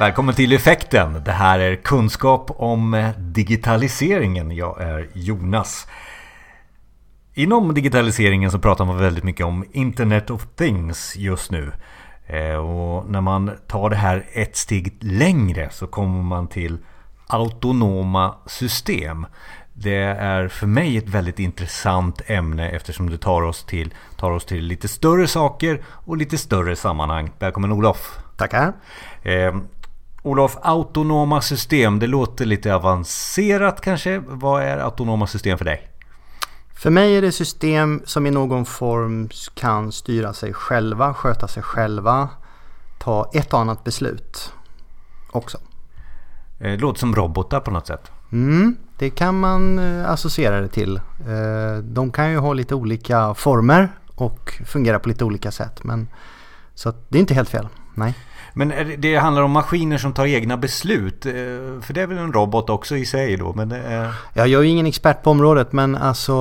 Välkommen till Effekten. Det här är kunskap om digitaliseringen. Jag är Jonas. Inom digitaliseringen så pratar man väldigt mycket om Internet of Things just nu. Eh, och när man tar det här ett steg längre så kommer man till autonoma system. Det är för mig ett väldigt intressant ämne eftersom det tar oss till, tar oss till lite större saker och lite större sammanhang. Välkommen Olof! Tackar! Olof, autonoma system, det låter lite avancerat kanske. Vad är autonoma system för dig? För mig är det system som i någon form kan styra sig själva, sköta sig själva, ta ett och annat beslut också. Eh, det låter som robotar på något sätt. Mm, det kan man eh, associera det till. Eh, de kan ju ha lite olika former och fungera på lite olika sätt. Men, så det är inte helt fel, nej. Men det handlar om maskiner som tar egna beslut. Eh, för det är väl en robot också i sig då? Men är... Jag är ju ingen expert på området men alltså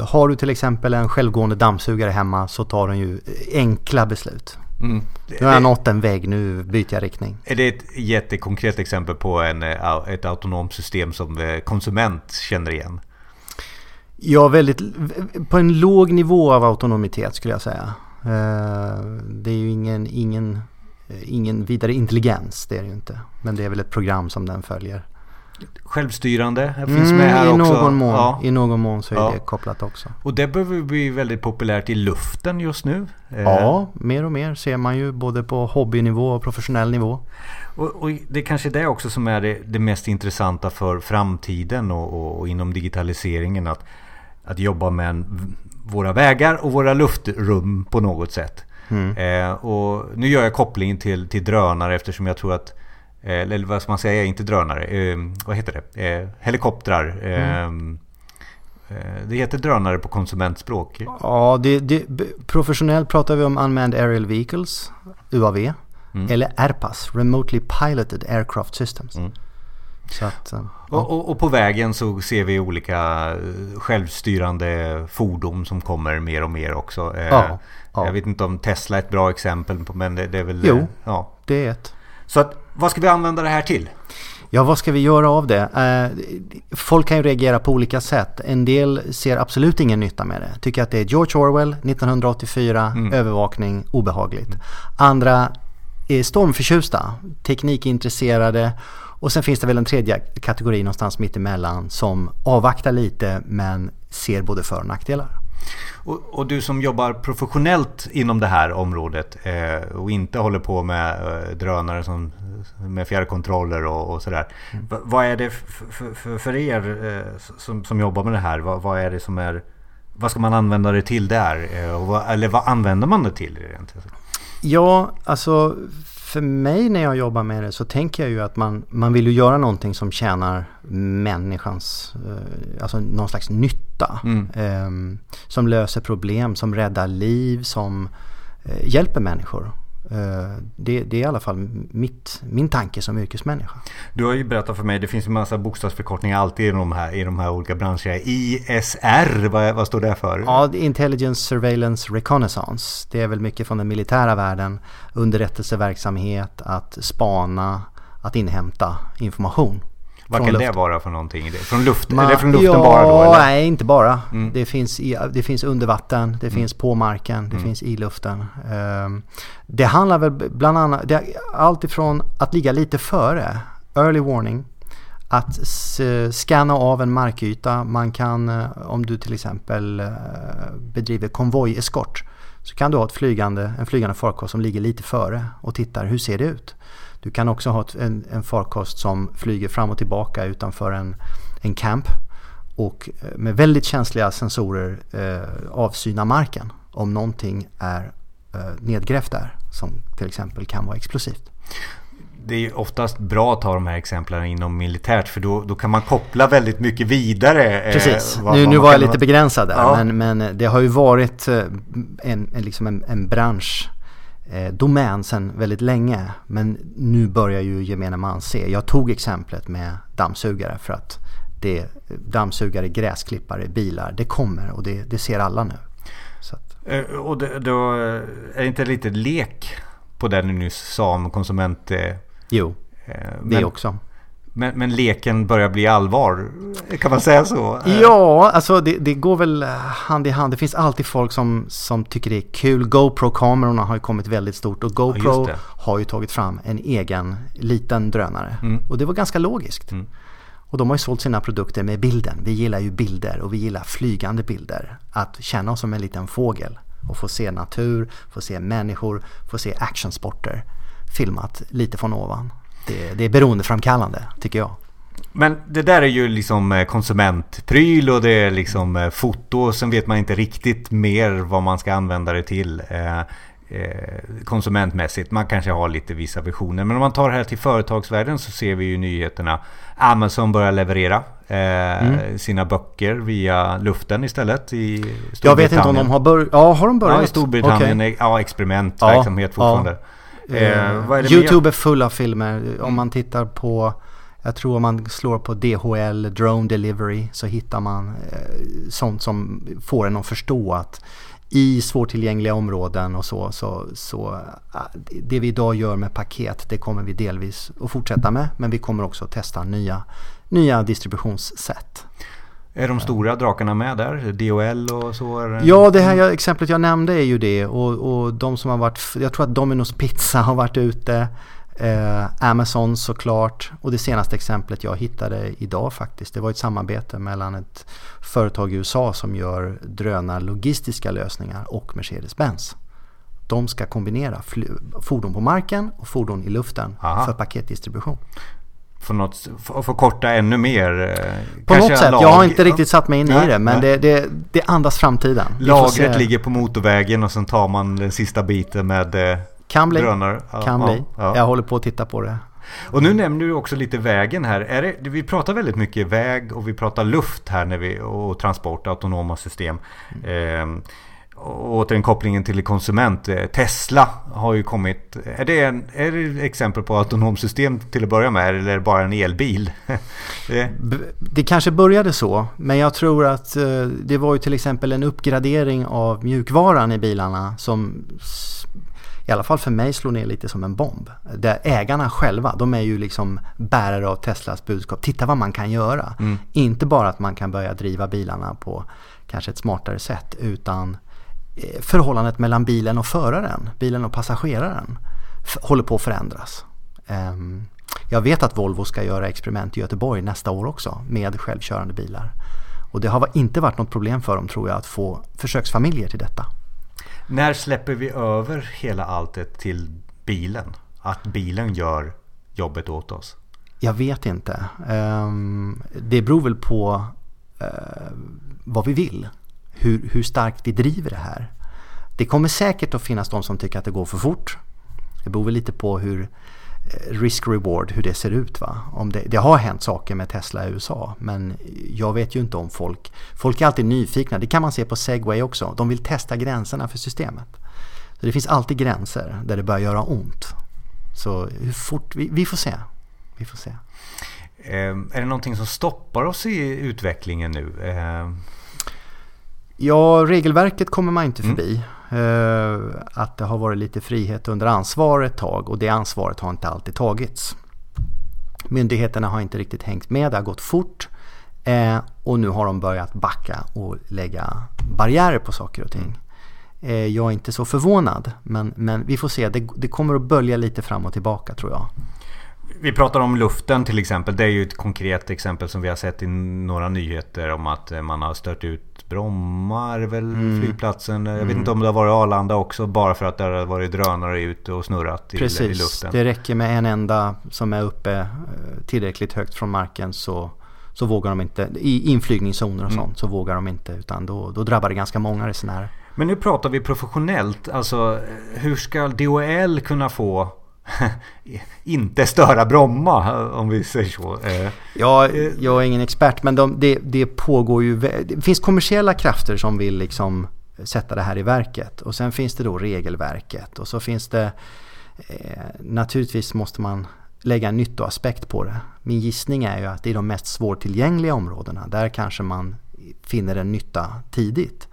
har du till exempel en självgående dammsugare hemma så tar den ju enkla beslut. Mm. Nu har jag nått en vägg, nu byter jag riktning. Är det ett jättekonkret exempel på en, eh, ett autonomt system som eh, konsument känner igen? Ja, väldigt, på en låg nivå av autonomitet skulle jag säga. Det är ju ingen, ingen Eh, ingen vidare intelligens, det är det ju inte. Men det är väl ett program som den följer. Självstyrande finns mm, med här i också. Någon mån, ja. I någon mån så är ja. det kopplat också. Och det behöver bli väldigt populärt i luften just nu. Eh, ja, mer och mer ser man ju både på hobbynivå och professionell nivå. Och, och det är kanske det också som är det, det mest intressanta för framtiden och, och, och, inom digitaliseringen. Att, att jobba med en, våra vägar och våra luftrum på något sätt. Mm. Eh, och nu gör jag kopplingen till, till drönare eftersom jag tror att eh, eller vad ska man säga, inte drönare, eh, vad heter det? Eh, helikoptrar. Mm. Eh, eh, det heter drönare på konsumentspråk. Ja, det, det, professionellt pratar vi om Unmanned Aerial Vehicles, UAV. Mm. Eller AirPAS, Remotely Piloted Aircraft Systems. Mm. Att, ja. och, och, och, på vägen så ser vi olika självstyrande fordon som kommer mer och mer också. Ja. Ja. Jag vet inte om Tesla är ett bra exempel men det, det är väl... Jo, ja. det är ett. Så att, vad ska vi använda det här till? Ja, vad ska vi göra av det? Eh, folk kan ju reagera på olika sätt. En del ser absolut ingen nytta med det. Tycker att det är George Orwell, 1984, mm. övervakning, obehagligt. Andra är stormförtjusta, teknikintresserade och sen finns det väl en tredje kategori någonstans mittemellan som avvaktar lite men ser både för och nackdelar. Och, och, du som jobbar professionellt inom det här området eh, och inte håller på med eh, drönare som, med fjärrkontroller och, och sådär. Mm. vad är det för, er eh, som, som jobbar med det här? Vad, vad, är det som är... Vad ska man använda det till där? Eh, vad, eller vad använder man det till egentligen? Ja, alltså för mig när jag jobbar med det så tänker jag ju att man, man vill ju göra någonting som tjänar människans, eh, alltså någon slags nytta. Mm. Eh, som löser problem, som räddar liv, som eh, hjälper människor. Eh, det, det, är i alla fall mitt, min tanke som yrkesmänniska. Du har ju berättat för mig, det finns en massa bokstavsförkortningar alltid i de här, i de här olika branscherna. ISR, vad, vad står det för? Ja, Intelligence Surveillance Reconnaissance. Det är väl mycket från den militära världen. Underrättelseverksamhet, att spana, att inhämta information. Vad kan luften. det vara för någonting? Från, luft, Man, eller från luften ja, bara då? Eller? Nej, inte bara. Mm. Det, finns i, det finns under vatten, det mm. finns på marken, det mm. finns i luften. Um, det handlar väl bland annat, det, allt ifrån att ligga lite före, early warning, att scanna av en markyta. Man kan, eh, om du till exempel eh, bedriver konvojeskort, så kan du ha ett flygande, en flygande farkost som ligger lite före och tittar hur ser det ut. Du kan också ha en, en farkost som flyger fram och tillbaka utanför en, en camp och eh, med väldigt känsliga sensorer eh, avsyna marken om någonting är eh, nedgrävt där som till exempel kan vara explosivt. Det är oftast bra att ta de här exemplen inom militärt för då, då kan man koppla väldigt mycket vidare. Eh, Precis, vad, nu, vad nu var jag lite begränsad där ja. men, men det har ju varit eh, en, en, liksom en, en bransch eh, domän sedan väldigt länge. Men nu börjar ju gemene man se. Jag tog exemplet med dammsugare för att det, dammsugare, gräsklippare, bilar, det kommer och det, det ser alla nu. Eh, och det, då är det inte lite lek på det du nyss sa om konsument... Eh, jo. Men, det också. Men, men, leken börjar bli allvar, kan man säga så? Ja, alltså det, det, går väl hand i hand. Det finns alltid folk som, som tycker det är kul. GoPro-kamerorna har ju kommit väldigt stort och GoPro ja, har ju tagit fram en egen liten drönare. Mm. Och det var ganska logiskt. Mm. Och de har ju sålt sina produkter med bilden. Vi gillar ju bilder och vi gillar flygande bilder. Att känna oss som en liten fågel och få se natur, få se människor, få se actionsporter filmat lite från ovan. Det, det är beroendeframkallande tycker jag. Men det där är ju liksom eh, konsumentpryl och det är liksom eh, foto. Sen vet man inte riktigt mer vad man ska använda det till. Eh, konsumentmässigt. Man kanske har lite vissa visioner. Men om man tar det här till företagsvärlden så ser vi ju nyheterna. Amazon börjar leverera eh, mm. sina böcker via luften istället i Jag vet inte om de har börjat. Ja, har de börjat? Ja, i Storbritannien. Okay. Ja, experimentverksamhet ja, fortfarande. Ja. Eh, är Youtube är full av filmer. Mm. Om man tittar på jag tror om man slår på DHL, Drone Delivery, så hittar man eh, sånt som får en att förstå att i svårtillgängliga områden och så, så, så äh, det vi idag gör med paket det kommer vi delvis att fortsätta med men vi kommer också att testa nya, nya distributionssätt. Är de stora drakarna med där? DHL och så? Ja, det här exemplet jag nämnde är ju det och, och de som har varit, jag tror att Domino's Pizza har varit ute Eh, Amazon såklart och det senaste exemplet jag hittade idag faktiskt det var ett samarbete mellan ett företag i USA som gör drönarlogistiska lösningar och Mercedes-Benz. De ska kombinera fordon på marken och fordon i luften Aha. för paketdistribution. För något, för, förkorta ännu mer? Eh, på något sätt. Lag... Jag har inte riktigt satt mig in nej, i det men det, det, det andas framtiden. Lagret ligger på motorvägen och sen tar man den sista biten med eh, kan bli. Drönare. Ja, kan bli. Ja. Jag håller på att titta på det. Och nu nämner du också lite vägen här. Är det, vi pratar väldigt mycket väg och vi pratar luft här när vi, och transport, autonoma system. Mm. Eh, återigen kopplingen till konsument. Eh, Tesla har ju kommit. Är det, en, är det exempel på autonom system till att börja med eller är det bara en elbil? det... det kanske började så. Men jag tror att eh, det var ju till exempel en uppgradering av mjukvaran i bilarna som i alla fall för mig slår ner lite som en bomb. Där ägarna själva, de är ju liksom bärare av Teslas budskap. Titta vad man kan göra. Mm. Inte bara att man kan börja driva bilarna på kanske ett smartare sätt utan eh, förhållandet mellan bilen och föraren, bilen och passageraren håller på att förändras. Ehm, jag vet att Volvo ska göra experiment i Göteborg nästa år också med självkörande bilar. Och det har inte varit något problem för dem tror jag att få försöksfamiljer till detta. När släpper vi över hela alltet till bilen? Att bilen gör jobbet åt oss? Jag vet inte. Ehm, det beror väl på eh, vad vi vill. Hur, hur starkt vi driver det här. Det kommer säkert att finnas de som tycker att det går för fort. Det beror väl lite på hur eh, risk-reward, hur det ser ut. Va? Om det, det, har hänt saker med Tesla i USA men jag vet ju inte om folk... Folk är alltid nyfikna, det kan man se på Segway också. De vill testa gränserna för systemet. Så Det finns alltid gränser där det börjar göra ont. Så hur fort... Vi, vi får se. Vi får se. Eh, är det någonting som stoppar oss i utvecklingen nu? Eh... Ja, regelverket kommer man inte förbi. Mm. Eh, att det har varit lite frihet under ansvar ett tag och det ansvaret har inte alltid tagits. Myndigheterna har inte riktigt hängt med, det har gått fort eh, och nu har de börjat backa och lägga barriärer på saker och ting. Eh, jag är inte så förvånad men, men vi får se, det, det kommer att bölja lite fram och tillbaka tror jag. Vi pratar om luften till exempel. Det är ju ett konkret exempel som vi har sett i några nyheter om att man har stört ut Bromma är väl mm. flygplatsen. Jag vet mm. inte om det har varit Arlanda också. Bara för att det har varit drönare ute och snurrat i, Precis. i luften. Det räcker med en enda som är uppe eh, tillräckligt högt från marken så, så vågar de inte. I inflygningszoner och mm. sånt så vågar de inte. Utan då, då drabbar det ganska många resenärer. Men nu pratar vi professionellt. Alltså hur ska DHL kunna få inte störa Bromma om vi säger så. Eh, ja, jag är ingen expert men de, det, det pågår ju. Det finns kommersiella krafter som vill liksom sätta det här i verket och sen finns det då regelverket och så finns det eh, naturligtvis måste man lägga en nyttoaspekt på det. Min gissning är ju att i de mest svårtillgängliga områdena där kanske man finner en nytta tidigt.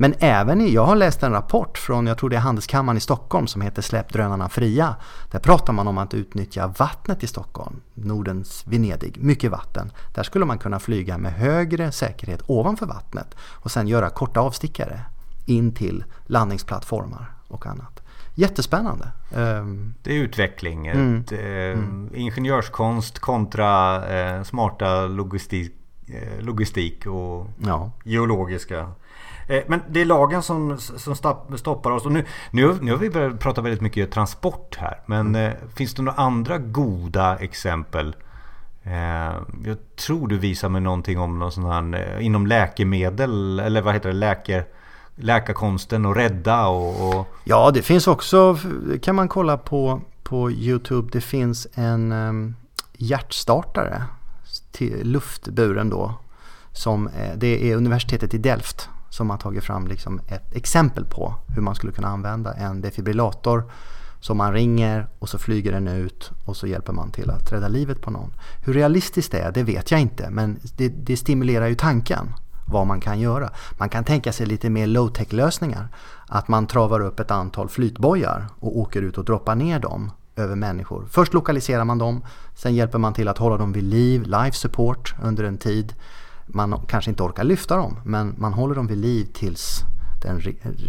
Men även i, jag har läst en rapport från, jag tror det är Handelskammaren i Stockholm som heter Släpp drönarna fria. Där pratar man om att utnyttja vattnet i Stockholm, Nordens Venedig, mycket vatten. Där skulle man kunna flyga med högre säkerhet ovanför vattnet och sen göra korta avstickare in till landningsplattformar och annat. Jättespännande. Ehm, det är utveckling. Mm. Ett, eh, mm. Ingenjörskonst kontra eh, smarta logistik, eh, logistik och ja. geologiska. Eh, men det är lagen som, som stoppar oss. Och nu, nu, nu har vi börjat prata väldigt mycket transport här. Men mm. Eh, finns det några andra goda exempel? Eh, jag tror du visar mig någonting om någon sån här inom läkemedel eller vad heter det? Läker läkarkonsten och rädda och, och... Ja, det finns också, kan man kolla på, på YouTube, det finns en um, hjärtstartare till luftburen då. Som, det är universitetet i Delft som har tagit fram liksom ett exempel på hur man skulle kunna använda en defibrillator som man ringer och så flyger den ut och så hjälper man till att rädda livet på någon. Hur realistiskt det är, det vet jag inte men det, det stimulerar ju tanken vad man kan göra. Man kan tänka sig lite mer low-tech lösningar. Att man travar upp ett antal flytbojar och åker ut och droppar ner dem över människor. Först lokaliserar man dem, sen hjälper man till att hålla dem vid liv, life support under en tid. Man kanske inte orkar lyfta dem, men man håller dem vid liv tills den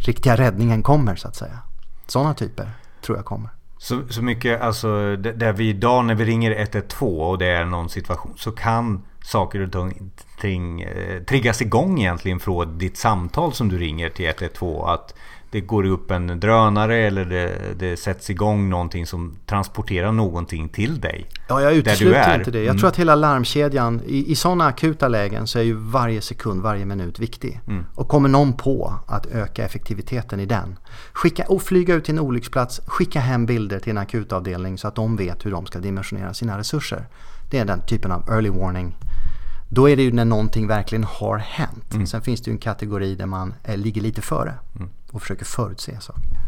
riktiga räddningen kommer så att säga. Sådana typer tror jag kommer. Så, så mycket, alltså där vi idag när vi ringer 112 och det är någon situation så kan saker och ting eh, triggas igång egentligen från ditt samtal som du ringer till 112. Att det går upp en drönare eller det, det sätts igång någonting som transporterar någonting till dig. Ja, jag utesluter inte det. Jag mm. tror att hela larmkedjan, i, i sådana akuta lägen så är ju varje sekund, varje minut viktig. Mm. Och kommer någon på att öka effektiviteten i den, skicka, och flyga ut till en olycksplats, skicka hem bilder till en akutavdelning så att de vet hur de ska dimensionera sina resurser. Det är den typen av early warning då är det ju när någonting verkligen har hänt. Mm. Sen finns det ju en kategori där man är, ligger lite före mm. Och försöker förutse saker.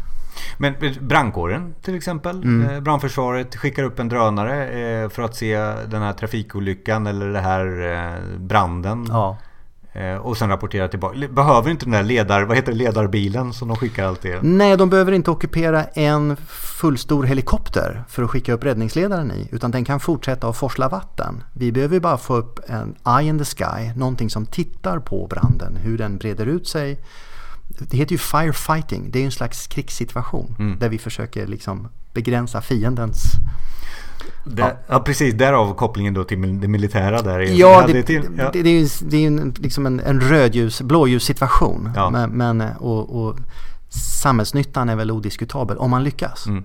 Men brandkåren till exempel, mm. Eh, brandförsvaret skickar upp en drönare eh, för att se den här trafikolyckan eller den här eh, branden. Ja. Och sen rapportera tillbaka. Behöver inte den där ledar, vad heter det, ledarbilen som de skickar alltid? Nej, de behöver inte ockupera en fullstor helikopter för att skicka upp räddningsledaren i. Utan den kan fortsätta att forsla vatten. Vi behöver bara få upp en eye in the sky, någonting som tittar på branden, hur den breder ut sig. Det heter ju firefighting, det är en slags krigssituation mm. där vi försöker liksom begränsa fiendens där, ja. ja. precis, därav kopplingen då till det militära där. Ja, det, till, ja. det, det, är ju det är en, liksom en, en rödljus, blåljussituation. Ja. Men, men och, och, samhällsnyttan är väl odiskutabel om man lyckas. Mm.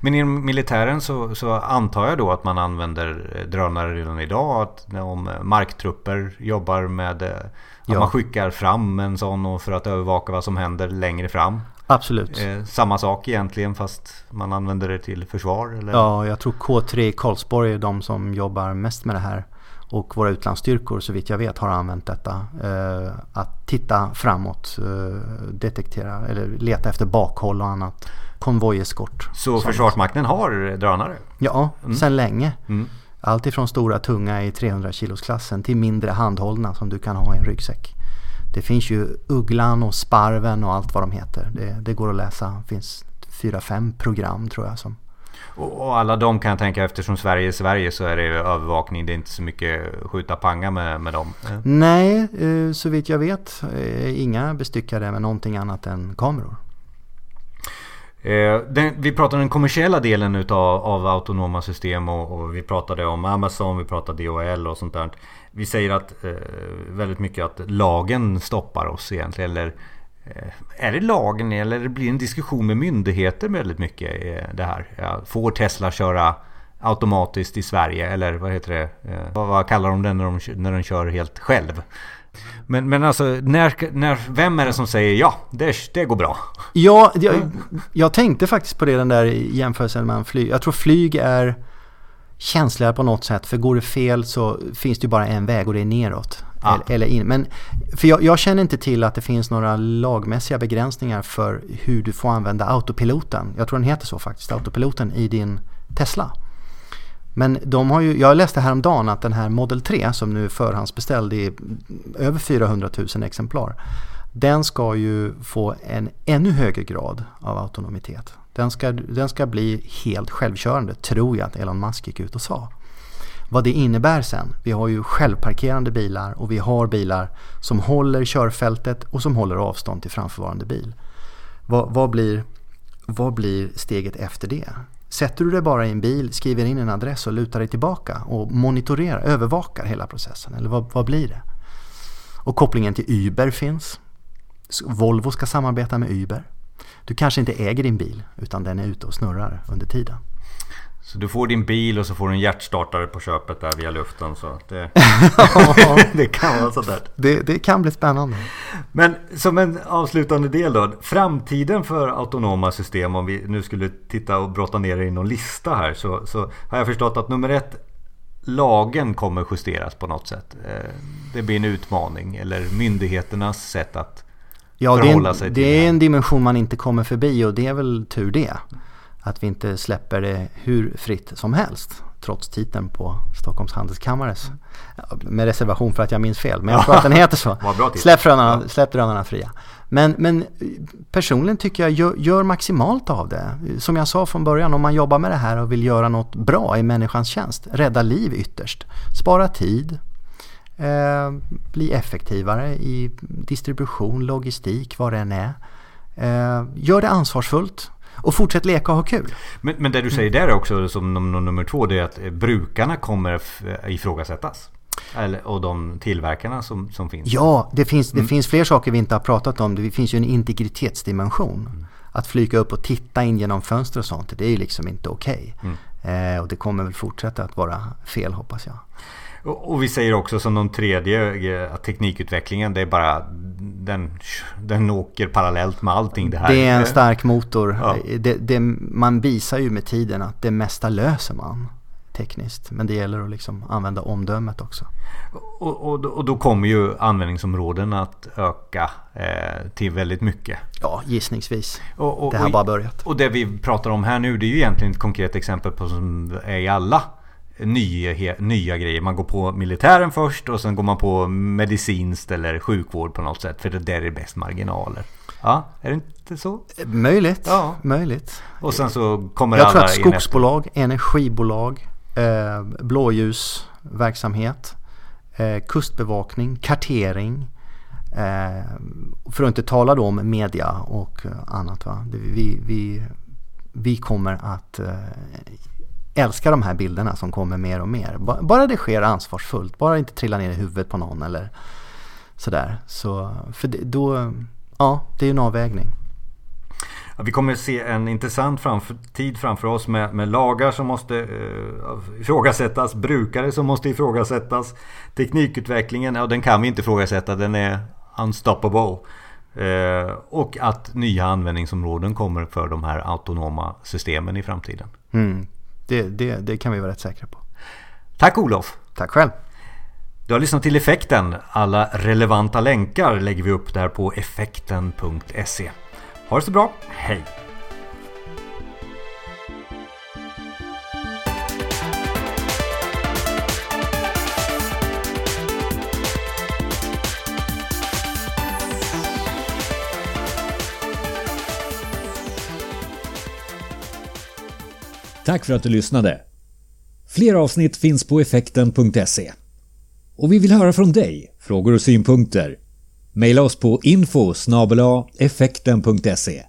Men inom militären så, så, antar jag då att man använder drönare redan idag. Att om marktrupper jobbar med att ja. man skickar fram en sån och för att övervaka vad som händer längre fram. Absolut. Eh, samma sak egentligen fast man använder det till försvar? Eller? Ja, jag tror K3 i Karlsborg är de som jobbar mest med det här. Och våra utlandsstyrkor så vitt jag vet har använt detta. Eh, att titta framåt, eh, detektera eller leta efter bakhåll och annat. Konvojeskort. Så Försvarsmakten har drönare? Ja, mm. sedan länge. Mm. Allt ifrån stora tunga i 300 kilos klassen till mindre handhållna som du kan ha i en ryggsäck. Det finns ju Ugglan och Sparven och allt vad de heter. Det, det går att läsa. Det finns fyra, fem program tror jag. Som... Och alla de kan jag tänka eftersom Sverige är Sverige så är det övervakning. Det är inte så mycket skjuta panga med, med dem. Nej, eh, så vitt jag vet eh, inga bestyckade med någonting annat än kameror. Eh, den, vi pratade om den kommersiella delen utav, av autonoma system och, och, vi pratade om Amazon, vi pratade DHL och sånt där. Vi säger att eh, väldigt mycket att lagen stoppar oss egentligen. Eller är det lagen eller det blir en diskussion med myndigheter väldigt mycket eh, det här? Får Tesla köra automatiskt i Sverige eller vad heter det? Eh, vad, kallar de den när de, när de kör helt själv? Men, men alltså, när, när, vem är det som säger ja, det, det går bra? Ja, jag, jag tänkte faktiskt på det den där jämförelsen med flyg. Jag tror flyg är känsligare på något sätt. För går det fel så finns det ju bara en väg och det är neråt. Ah. Eller, eller, in. Men, för jag, jag, känner inte till att det finns några lagmässiga begränsningar för hur du får använda autopiloten. Jag tror den heter så faktiskt, autopiloten i din Tesla. Men de har ju, jag läste häromdagen att den här Model 3 som nu är förhandsbeställd i över 400 000 exemplar. den ska ju få en ännu högre grad av autonomitet. Den ska, den ska bli helt självkörande, tror jag att Elon Musk gick ut och sa. Vad det innebär sen, vi har ju självparkerande bilar och vi har bilar som håller körfältet och som håller avstånd till framförvarande bil. Vad, vad, blir, vad blir steget efter det? Sätter du dig bara i en bil, skriver in en adress och lutar dig tillbaka och monitorerar, övervakar hela processen? Eller vad, vad blir det? Och kopplingen till Uber finns. Volvo ska samarbeta med Uber. Du kanske inte äger din bil utan den är ute och snurrar under tiden. Så du får din bil och så får du en hjärtstartare på köpet där via luften. Så det, det kan vara sådär. Det, det kan bli spännande. Men som en avslutande del då. Framtiden för autonoma system. Om vi nu skulle titta och brotta ner det i någon lista här. Så, så har jag förstått att nummer ett. Lagen kommer justeras på något sätt. Eh, det blir en utmaning. Eller myndigheternas sätt att ja, förhålla sig till det. Det är en dimension man inte kommer förbi och det är väl tur det. Att vi inte släpper det hur fritt som helst. Trots titeln på Stockholms Handelskammares. Med reservation för att jag minns fel. Men jag tror att den heter så. Släpp drönarna, släpp drönarna fria. Men, men personligen tycker jag gör, gör, maximalt av det. Som jag sa från början, om man jobbar med det här och vill göra något bra i människans tjänst. Rädda liv ytterst. Spara tid. Eh, bli effektivare i distribution, logistik, vad det än är. Eh, gör det ansvarsfullt. Och fortsätt leka och ha kul. Men, men det du säger där också som nummer två det är att brukarna kommer ifrågasättas. Eller, och de tillverkarna som, som finns. Ja, det finns, det mm. finns fler saker vi inte har pratat om. Det finns ju en integritetsdimension. Mm. Att flyga upp och titta in genom fönster och sånt, det är ju liksom inte okej. Okay. Mm. Eh, och det kommer väl fortsätta att vara fel hoppas jag. Och vi säger också som de tredje att teknikutvecklingen det är bara den, den åker parallellt med allting det här. Det är en stark motor. Ja. Det, det, man visar ju med tiden att det mesta löser man tekniskt. Men det gäller att liksom använda omdömet också. Och, och, och då kommer ju användningsområden att öka eh, till väldigt mycket. Ja, gissningsvis. Och, det har bara börjat. Och det vi pratar om här nu det är ju egentligen ett konkret exempel på som är i alla nya, nya grejer. Man går på militären först och sen går man på medicinskt eller sjukvård på något sätt. För det där är bäst marginaler. Ja, är det inte så? Möjligt, ja. möjligt. Och sen så kommer Jag alla tror att skogsbolag, energibolag, eh, blåljusverksamhet, eh, kustbevakning, kartering. Eh, för att inte tala då om media och annat. Va? Vi, vi, vi kommer att älskar de här bilderna som kommer mer och mer. Bara det sker ansvarsfullt, bara inte trillar ner i huvudet på någon eller sådär. Så, för det, då, ja, det är en avvägning. Ja, vi kommer att se en intressant framför, tid framför oss med, med lagar som måste eh, ifrågasättas, brukare som måste ifrågasättas, teknikutvecklingen, ja den kan vi inte ifrågasätta, den är unstoppable. Eh, och att nya användningsområden kommer för de här autonoma systemen i framtiden. Mm. Det, det, det kan vi vara rätt säkra på. Tack Olof! Tack själv! Du har lyssnat till Effekten. Alla relevanta länkar lägger vi upp där på effekten.se. Ha det så bra, hej! Tack för att du lyssnade. Fler avsnitt finns på effekten.se. Och vi vill höra från dig, frågor och synpunkter. Maila oss på info effekten.se